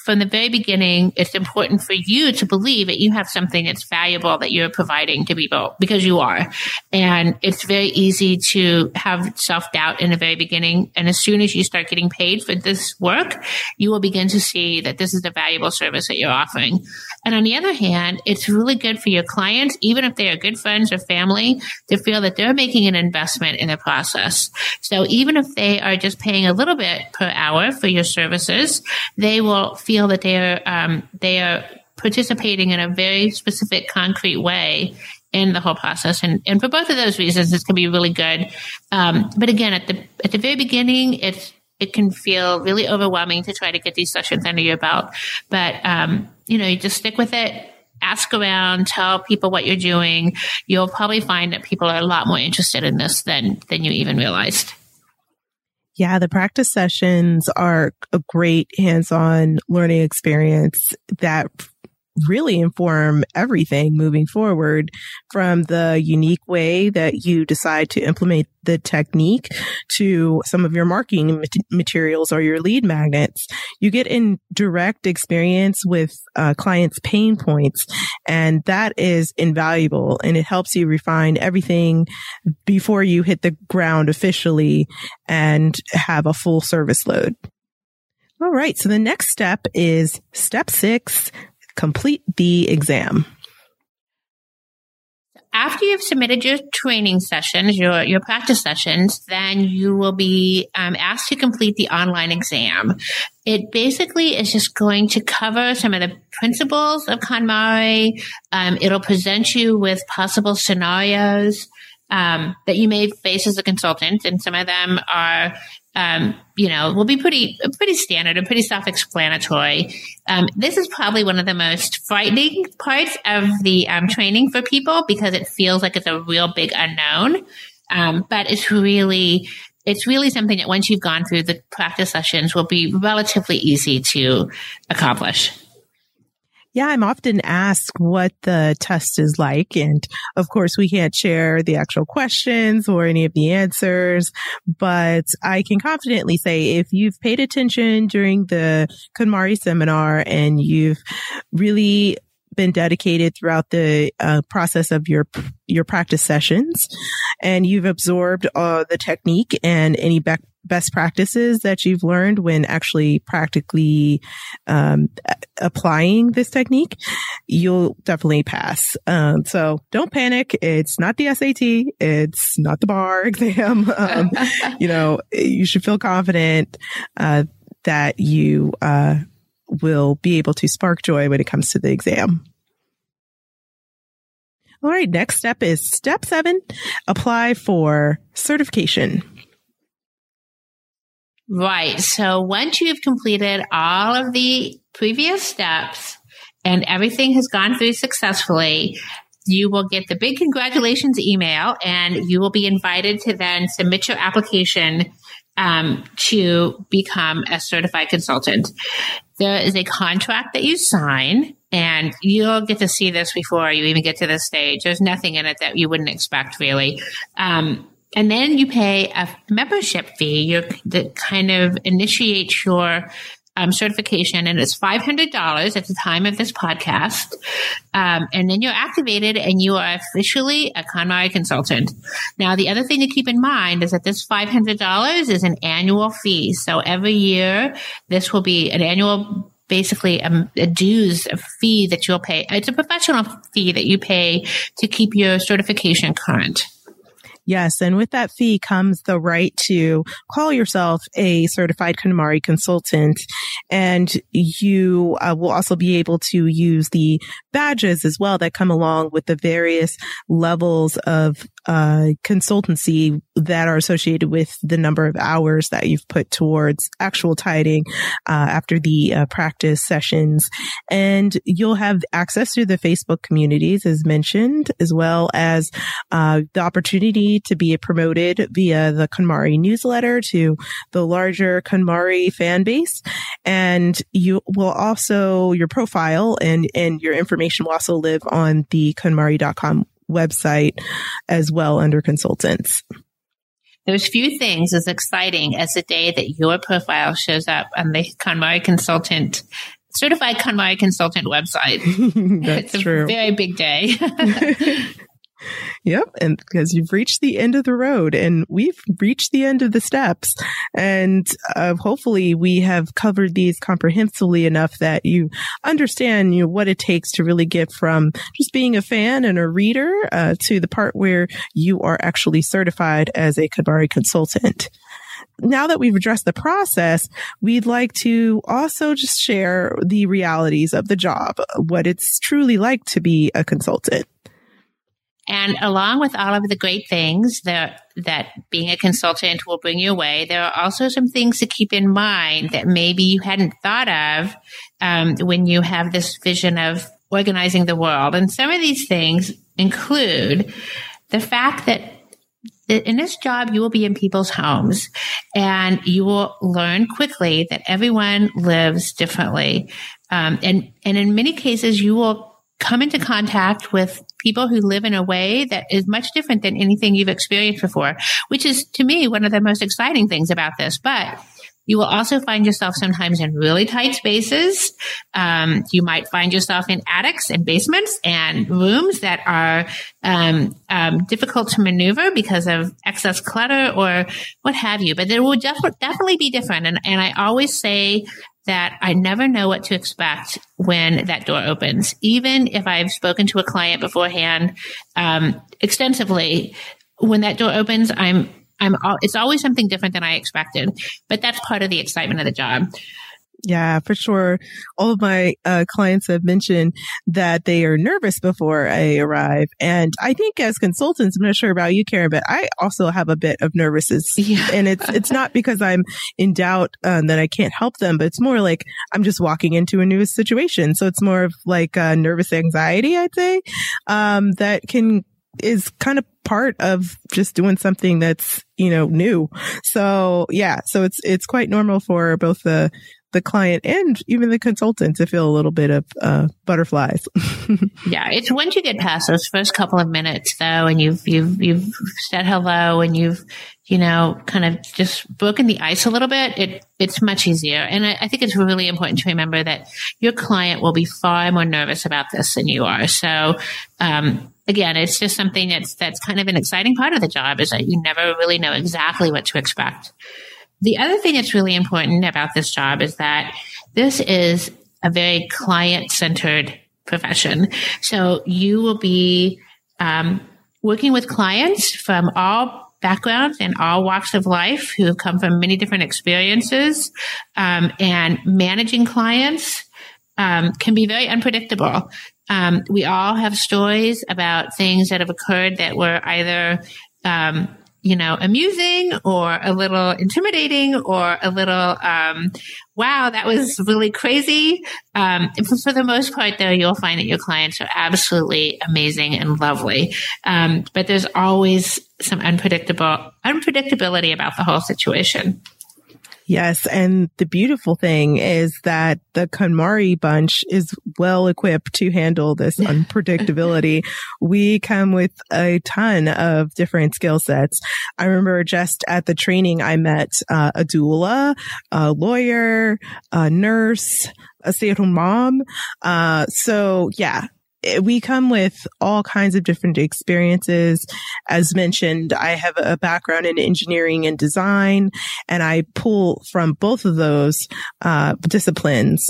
from the very beginning, it's important for you to believe that you have something that's valuable that you're providing to people because you are. And it's very easy to have self doubt in the very beginning. And as soon as you start getting paid for this work, you will begin to see that this is a valuable service that you're offering. And on the other hand, it's really good for your clients, even if they are good friends or family, to feel that they're making an investment in the process. So even if they are just paying a little bit per hour for your services, they will feel feel that they are um, they are participating in a very specific, concrete way in the whole process. And, and for both of those reasons, this can be really good. Um, but again, at the at the very beginning, it's it can feel really overwhelming to try to get these sessions under your belt. But um, you know, you just stick with it. Ask around, tell people what you're doing. You'll probably find that people are a lot more interested in this than than you even realized. Yeah, the practice sessions are a great hands-on learning experience that really inform everything moving forward from the unique way that you decide to implement the technique to some of your marketing materials or your lead magnets. You get in direct experience with uh, clients' pain points, and that is invaluable. And it helps you refine everything before you hit the ground officially and have a full service load. All right. So the next step is step six, complete the exam. After you've submitted your training sessions, your, your practice sessions, then you will be um, asked to complete the online exam. It basically is just going to cover some of the principles of KonMari. Um, it'll present you with possible scenarios um, that you may face as a consultant, and some of them are um, you know, will be pretty pretty standard and pretty self-explanatory. Um, this is probably one of the most frightening parts of the um, training for people because it feels like it's a real big unknown. Um, but it's really it's really something that once you've gone through the practice sessions will be relatively easy to accomplish. Yeah, I'm often asked what the test is like. And of course, we can't share the actual questions or any of the answers, but I can confidently say if you've paid attention during the KonMari seminar and you've really been dedicated throughout the uh, process of your your practice sessions, and you've absorbed uh, the technique and any be- best practices that you've learned when actually practically um, applying this technique, you'll definitely pass. Um, so don't panic. It's not the SAT. It's not the bar exam. Um, you know, you should feel confident uh, that you uh, will be able to spark joy when it comes to the exam. All right. Next step is step seven, apply for certification. Right. So once you've completed all of the previous steps and everything has gone through successfully, you will get the big congratulations email and you will be invited to then submit your application um, to become a certified consultant. There is a contract that you sign and you'll get to see this before you even get to this stage. There's nothing in it that you wouldn't expect really. Um, and then you pay a membership fee you that kind of initiates your um, certification, and it's five hundred dollars at the time of this podcast. Um, and then you're activated, and you are officially a KonMari consultant. Now, the other thing to keep in mind is that this five hundred dollars is an annual fee. So every year, this will be an annual basically a, a, dues a fee that you'll pay. It's a professional fee that you pay to keep your certification current. Yes. And with that fee comes the right to call yourself a certified KonMari consultant. And you uh, will also be able to use the badges as well that come along with the various levels of uh, consultancy that are associated with the number of hours that you've put towards actual tiding uh, after the uh, practice sessions. And you'll have access to the Facebook communities as mentioned, as well as uh, the opportunity to be promoted via the KonMari newsletter to the larger KonMari fan base. And you will also, your profile and, and your information will also live on the KonMari.com website as well under consultants. There's few things as exciting as the day that your profile shows up on the KonMari consultant certified KonMari consultant website. That's it's a true. very big day. Yep. And because you've reached the end of the road and we've reached the end of the steps. And uh, hopefully we have covered these comprehensively enough that you understand you know, what it takes to really get from just being a fan and a reader uh, to the part where you are actually certified as a KonMari consultant now that we've addressed the process, we'd like to also just share the realities of the job, what it's truly like to be a consultant. And along with all of the great things that, that being a consultant will bring your way, there are also some things to keep in mind that maybe you hadn't thought of um, when you have this vision of organizing the world. And some of these things include the fact that in this job, you will be in people's homes and you will learn quickly that everyone lives differently. Um, and, and in many cases, you will come into contact with people who live in a way that is much different than anything you've experienced before, which is to me one of the most exciting things about this. But you will also find yourself sometimes in really tight spaces. Um, you might find yourself in attics and basements and rooms that are um, um, difficult to maneuver because of excess clutter or what have you. But there will def- definitely be different. And, and I always say that I never know what to expect when that door opens. Even if I've spoken to a client beforehand um, extensively, when that door opens, I'm I'm it's always something different than I expected. But that's part of the excitement of the job. Yeah, for sure. All of my uh, clients have mentioned that they are nervous before I arrive. And I think as consultants, I'm not sure about you, Karen, but I also have a bit of nervousness. Yeah. And it's, it's not because I'm in doubt um, that I can't help them, but it's more like I'm just walking into a new situation. So it's more of like a nervous anxiety, I'd say, um, that can is kind of part of just doing something that's, you know, new. So yeah, so it's, it's quite normal for both the the client and even the consultant to feel a little bit of uh, butterflies. yeah, it's once you get past those first couple of minutes though, and you've you've you've said hello and you've you know kind of just broken the ice a little bit. It it's much easier, and I, I think it's really important to remember that your client will be far more nervous about this than you are. So. Um, again, it's just something that's that's kind of an exciting part of the job is that you never really know exactly what to expect. The other thing that's really important about this job is that this is a very client centered profession. So you will be um, working with clients from all backgrounds and all walks of life who have come from many different experiences um, and managing clients um, can be very unpredictable. Um, we all have stories about things that have occurred that were either um, you know, amusing or a little intimidating or a little, um, wow, that was really crazy. Um, for the most part, though, you'll find that your clients are absolutely amazing and lovely. Um, but there's always some unpredictable, unpredictability about the whole situation. Yes. And the beautiful thing is that the KonMari bunch is well equipped to handle this unpredictability. we come with a ton of different skill sets. I remember just at the training, I met uh, a doula, a lawyer, a nurse, a stay at home mom. Uh, so yeah, we come with all kinds of different experiences. As mentioned, I have a background in engineering and design, and I pull from both of those uh, disciplines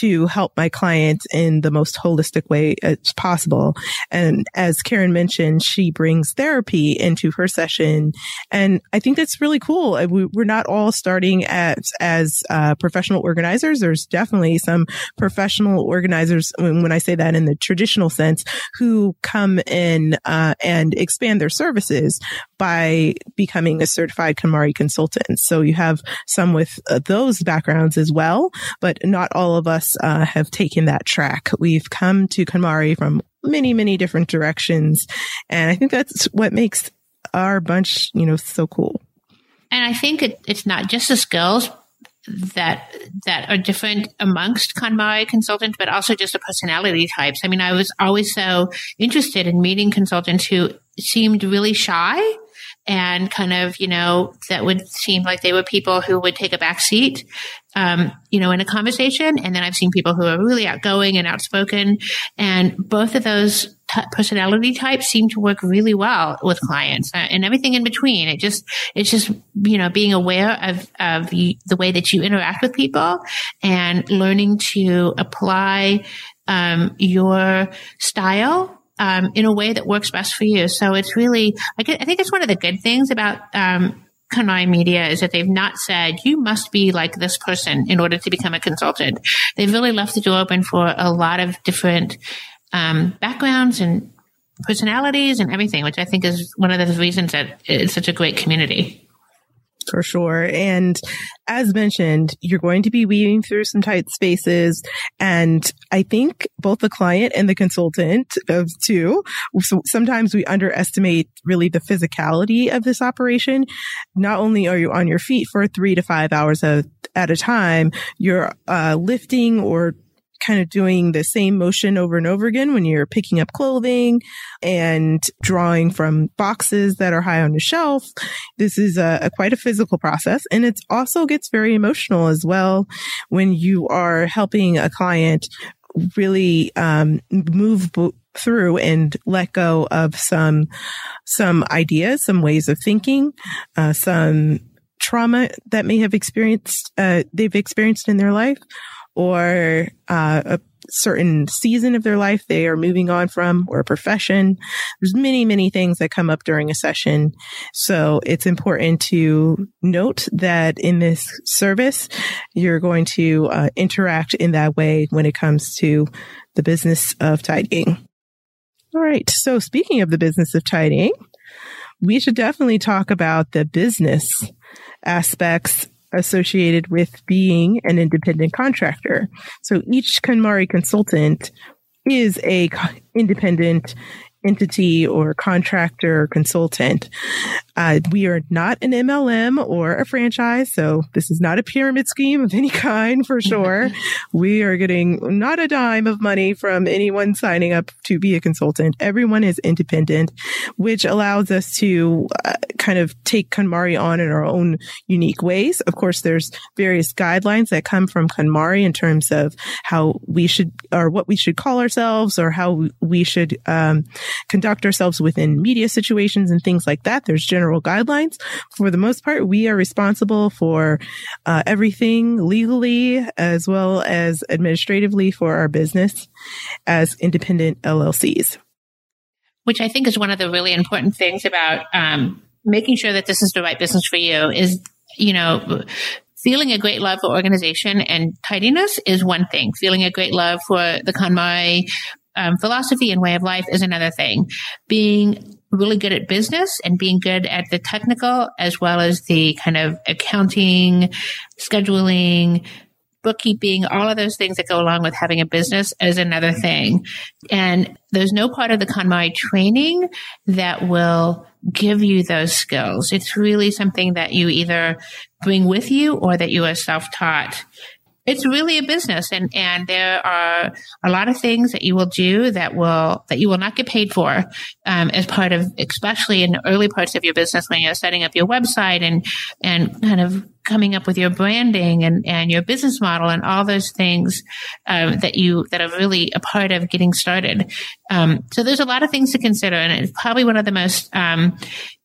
to help my clients in the most holistic way as possible. And as Karen mentioned, she brings therapy into her session, and I think that's really cool. We're not all starting as as uh, professional organizers. There's definitely some professional organizers. When I say that in the traditional traditional sense who come in uh, and expand their services by becoming a certified KonMari consultant. So you have some with uh, those backgrounds as well, but not all of us uh, have taken that track. We've come to KonMari from many, many different directions. And I think that's what makes our bunch, you know, so cool. And I think it, it's not just the skills, that that are different amongst KonMari consultants, but also just the personality types. I mean, I was always so interested in meeting consultants who seemed really shy and kind of, you know, that would seem like they were people who would take a back seat, um, you know, in a conversation. And then I've seen people who are really outgoing and outspoken. And both of those t- personality types seem to work really well with clients uh, and everything in between. It just, it's just, you know, being aware of, of the way that you interact with people and learning to apply, um, your style um, in a way that works best for you. So it's really, I, I think it's one of the good things about um, KonMari Media is that they've not said you must be like this person in order to become a consultant. They've really left the door open for a lot of different um, backgrounds and personalities and everything, which I think is one of the reasons that it's such a great community for sure. And as mentioned, you're going to be weaving through some tight spaces. And I think both the client and the consultant of two, So sometimes we underestimate really the physicality of this operation. Not only are you on your feet for three to five hours a, at a time, you're uh, lifting or kind of doing the same motion over and over again when you're picking up clothing and drawing from boxes that are high on the shelf. This is a, a quite a physical process and it also gets very emotional as well when you are helping a client really um, move through and let go of some some ideas, some ways of thinking, uh, some trauma that may have experienced uh, they've experienced in their life, or uh, a certain season of their life they are moving on from or a profession. There's many, many things that come up during a session. So it's important to note that in this service, you're going to uh, interact in that way when it comes to the business of tidying. All right. So speaking of the business of tidying, we should definitely talk about the business aspects associated with being an independent contractor. So each KonMari consultant is a independent entity or contractor or consultant. Uh, we are not an MLM or a franchise, so this is not a pyramid scheme of any kind for sure. we are getting not a dime of money from anyone signing up to be a consultant. Everyone is independent, which allows us to uh, kind of take KonMari on in our own unique ways. Of course, there's various guidelines that come from KonMari in terms of how we should or what we should call ourselves or how we should um, conduct ourselves within media situations and things like that. There's general guidelines. For the most part, we are responsible for uh, everything legally as well as administratively for our business as independent LLCs. Which I think is one of the really important things about um, making sure that this is the right business for you is, you know, feeling a great love for organization and tidiness is one thing. Feeling a great love for the KonMari um, philosophy and way of life is another thing. Being really good at business and being good at the technical as well as the kind of accounting, scheduling, bookkeeping, all of those things that go along with having a business is another thing. And there's no part of the KonMari training that will give you those skills. It's really something that you either bring with you or that you are self taught it's really a business and, and there are a lot of things that you will do that will, that you will not get paid for, um, as part of, especially in the early parts of your business when you're setting up your website and, and kind of coming up with your branding and, and your business model and all those things, um, that you, that are really a part of getting started. Um, so there's a lot of things to consider and it's probably one of the most, um,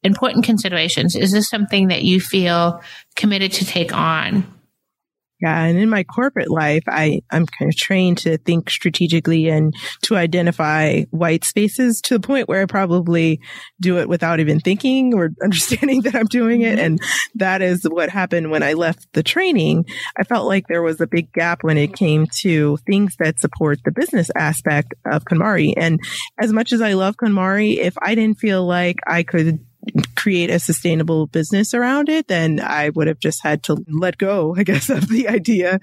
important considerations. Is this something that you feel committed to take on? Yeah. And in my corporate life, I, I'm kind of trained to think strategically and to identify white spaces to the point where I probably do it without even thinking or understanding that I'm doing it. Mm-hmm. And that is what happened when I left the training. I felt like there was a big gap when it came to things that support the business aspect of KonMari. And as much as I love KonMari, if I didn't feel like I could create a sustainable business around it, then I would have just had to let go, I guess, of the idea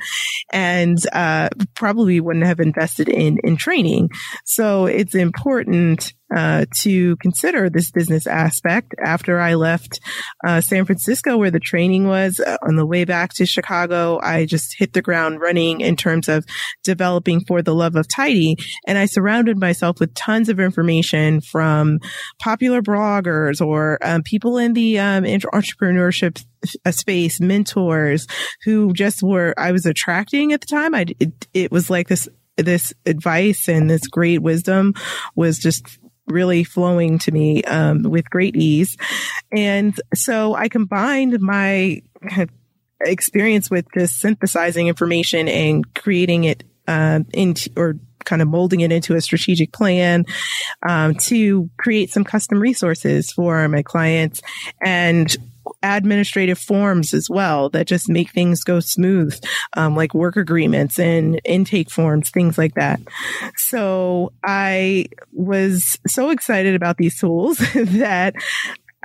and uh, probably wouldn't have invested in in training. So it's important uh, to consider this business aspect. After I left uh, San Francisco, where the training was, uh, on the way back to Chicago, I just hit the ground running in terms of developing for the love of tidy. And I surrounded myself with tons of information from popular bloggers or um, people in the um, entrepreneurship uh, space, mentors who just were, I was attracting at the time. I, it, it was like this this advice and this great wisdom was just really flowing to me um, with great ease. And so I combined my experience with just synthesizing information and creating it uh, into or kind of molding it into a strategic plan um, to create some custom resources for my clients and administrative forms as well that just make things go smooth, um, like work agreements and intake forms, things like that. So I was so excited about these tools that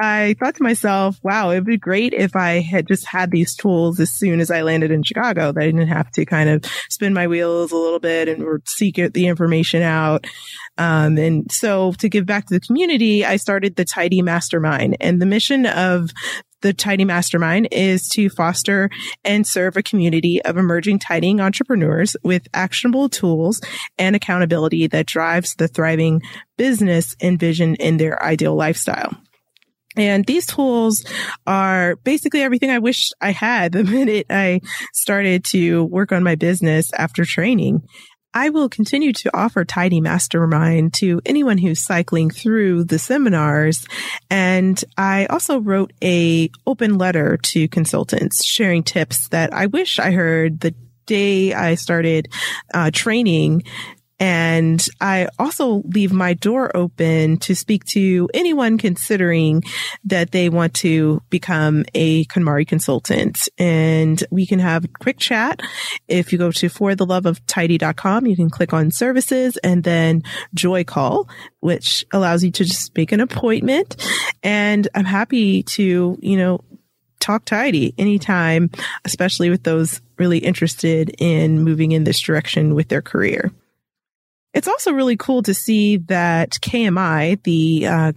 I thought to myself, wow, it'd be great if I had just had these tools as soon as I landed in Chicago, that I didn't have to kind of spin my wheels a little bit and seek the information out. Um, and so to give back to the community, I started the Tidy Mastermind and the mission of the Tidy Mastermind is to foster and serve a community of emerging tidying entrepreneurs with actionable tools and accountability that drives the thriving business envisioned in their ideal lifestyle. And these tools are basically everything I wish I had the minute I started to work on my business after training. I will continue to offer Tidy Mastermind to anyone who's cycling through the seminars. And I also wrote a open letter to consultants sharing tips that I wish I heard the day I started uh, training and I also leave my door open to speak to anyone considering that they want to become a KonMari consultant. And we can have a quick chat. If you go to fortheloveoftidy.com, you can click on services and then joy call, which allows you to just make an appointment. And I'm happy to, you know, talk tidy anytime, especially with those really interested in moving in this direction with their career. It's also really cool to see that KMI, the uh,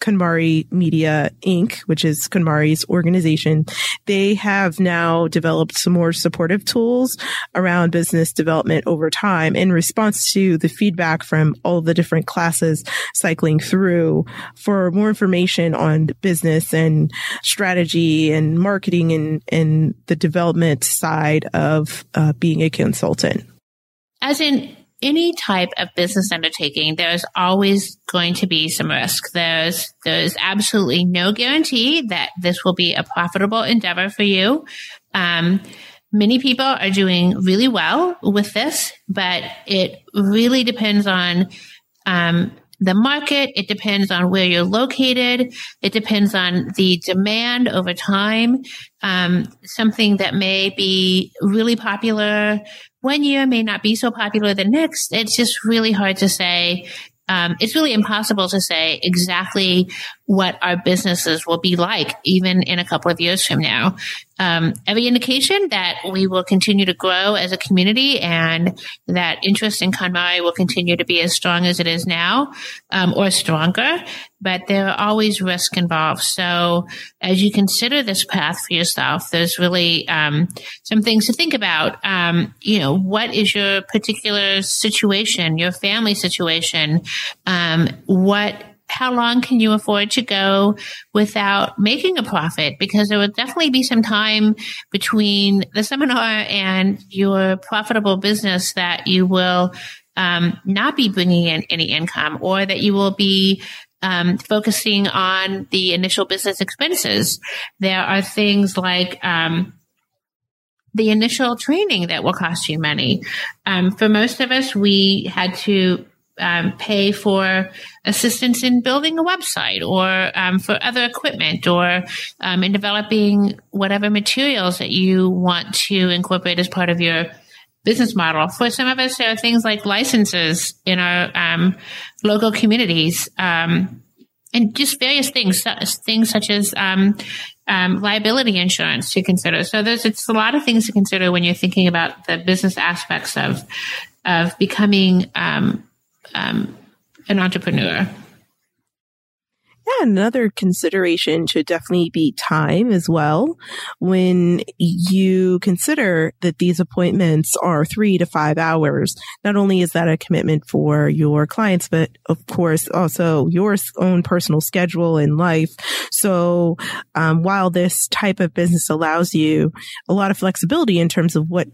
KonMari Media Inc., which is KonMari's organization, they have now developed some more supportive tools around business development over time in response to the feedback from all the different classes cycling through for more information on business and strategy and marketing and, and the development side of uh, being a consultant. As in, any type of business undertaking, there's always going to be some risk. There's, there's absolutely no guarantee that this will be a profitable endeavor for you. Um, many people are doing really well with this, but it really depends on, um, the market. It depends on where you're located. It depends on the demand over time. Um, something that may be really popular one year may not be so popular the next. It's just really hard to say. Um, it's really impossible to say exactly what our businesses will be like, even in a couple of years from now. Um, every indication that we will continue to grow as a community and that interest in KonMari will continue to be as strong as it is now, um, or stronger. But there are always risks involved. So as you consider this path for yourself, there's really um, some things to think about. Um, you know, what is your particular situation, your family situation? Um, what how long can you afford to go without making a profit? Because there will definitely be some time between the seminar and your profitable business that you will um, not be bringing in any income or that you will be um, focusing on the initial business expenses. There are things like, um, the initial training that will cost you money. Um, for most of us, we had to um, pay for assistance in building a website or um, for other equipment or um, in developing whatever materials that you want to incorporate as part of your business model. For some of us, there are things like licenses in our um, local communities um, and just various things, things such as um, liability insurance to consider. So there's it's a lot of things to consider when you're thinking about the business aspects of of becoming um, um, an entrepreneur. Yeah, another consideration should definitely be time as well. When you consider that these appointments are three to five hours, not only is that a commitment for your clients, but of course also your own personal schedule in life. So, um, while this type of business allows you a lot of flexibility in terms of what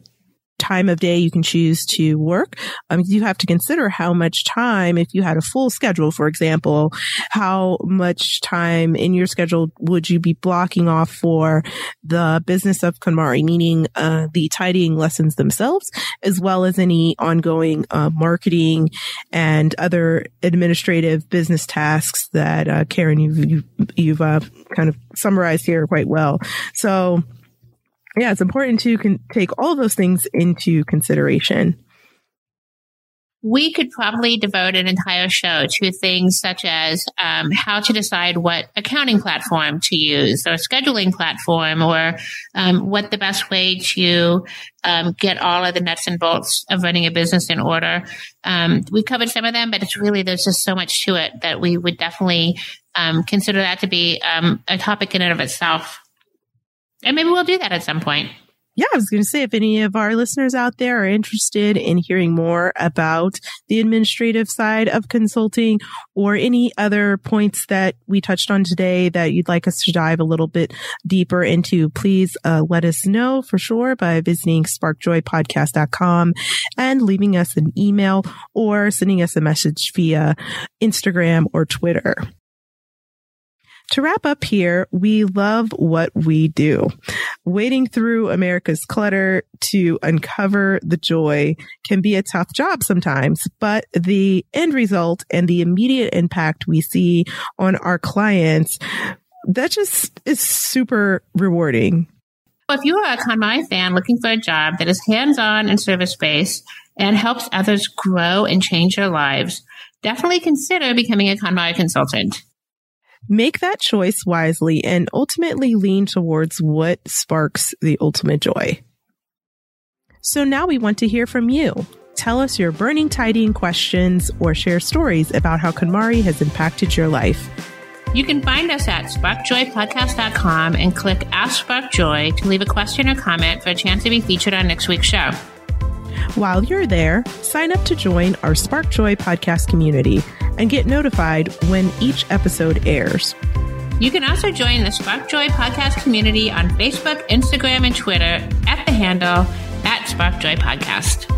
time of day you can choose to work. Um, you have to consider how much time, if you had a full schedule, for example, how much time in your schedule would you be blocking off for the business of KonMari, meaning uh, the tidying lessons themselves, as well as any ongoing uh, marketing and other administrative business tasks that uh, Karen you've you've, you've uh, kind of summarized here quite well. So yeah, it's important to con- take all those things into consideration. We could probably devote an entire show to things such as um, how to decide what accounting platform to use, or scheduling platform, or um, what the best way to um, get all of the nuts and bolts of running a business in order. Um, we've covered some of them, but it's really there's just so much to it that we would definitely um, consider that to be um, a topic in and of itself. And maybe we'll do that at some point. Yeah, I was going to say if any of our listeners out there are interested in hearing more about the administrative side of consulting or any other points that we touched on today that you'd like us to dive a little bit deeper into, please uh, let us know for sure by visiting sparkjoypodcast.com and leaving us an email or sending us a message via Instagram or Twitter. To wrap up here, we love what we do. Wading through America's clutter to uncover the joy can be a tough job sometimes, but the end result and the immediate impact we see on our clients, that just is super rewarding. If you are a KonMari fan looking for a job that is hands-on and service-based and helps others grow and change their lives, definitely consider becoming a KonMari consultant. Make that choice wisely and ultimately lean towards what sparks the ultimate joy. So now we want to hear from you. Tell us your burning tidying questions or share stories about how KonMari has impacted your life. You can find us at sparkjoypodcast.com and click Ask Spark Joy to leave a question or comment for a chance to be featured on next week's show. While you're there, sign up to join our Spark Joy podcast community and get notified when each episode airs. You can also join the Spark Joy podcast community on Facebook, Instagram, and Twitter at the handle at Spark Joy Podcast.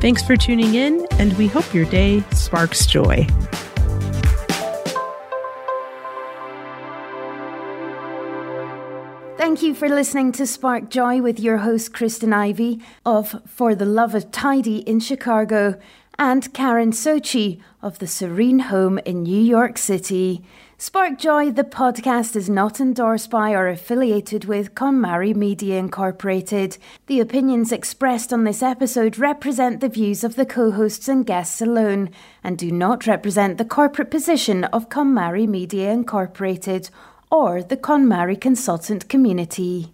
Thanks for tuning in, and we hope your day sparks joy. Thank you for listening to Spark Joy with your host, Kristen Ivy of For the Love of Tidy in Chicago. and Karen Sochi of the Serene Home in New York City. Spark Joy, the podcast, is not endorsed by or affiliated with KonMari Media Incorporated. The opinions expressed on this episode represent the views of the co hosts and guests alone and do not represent the corporate position of KonMari Media Incorporated or the KonMari consultant community.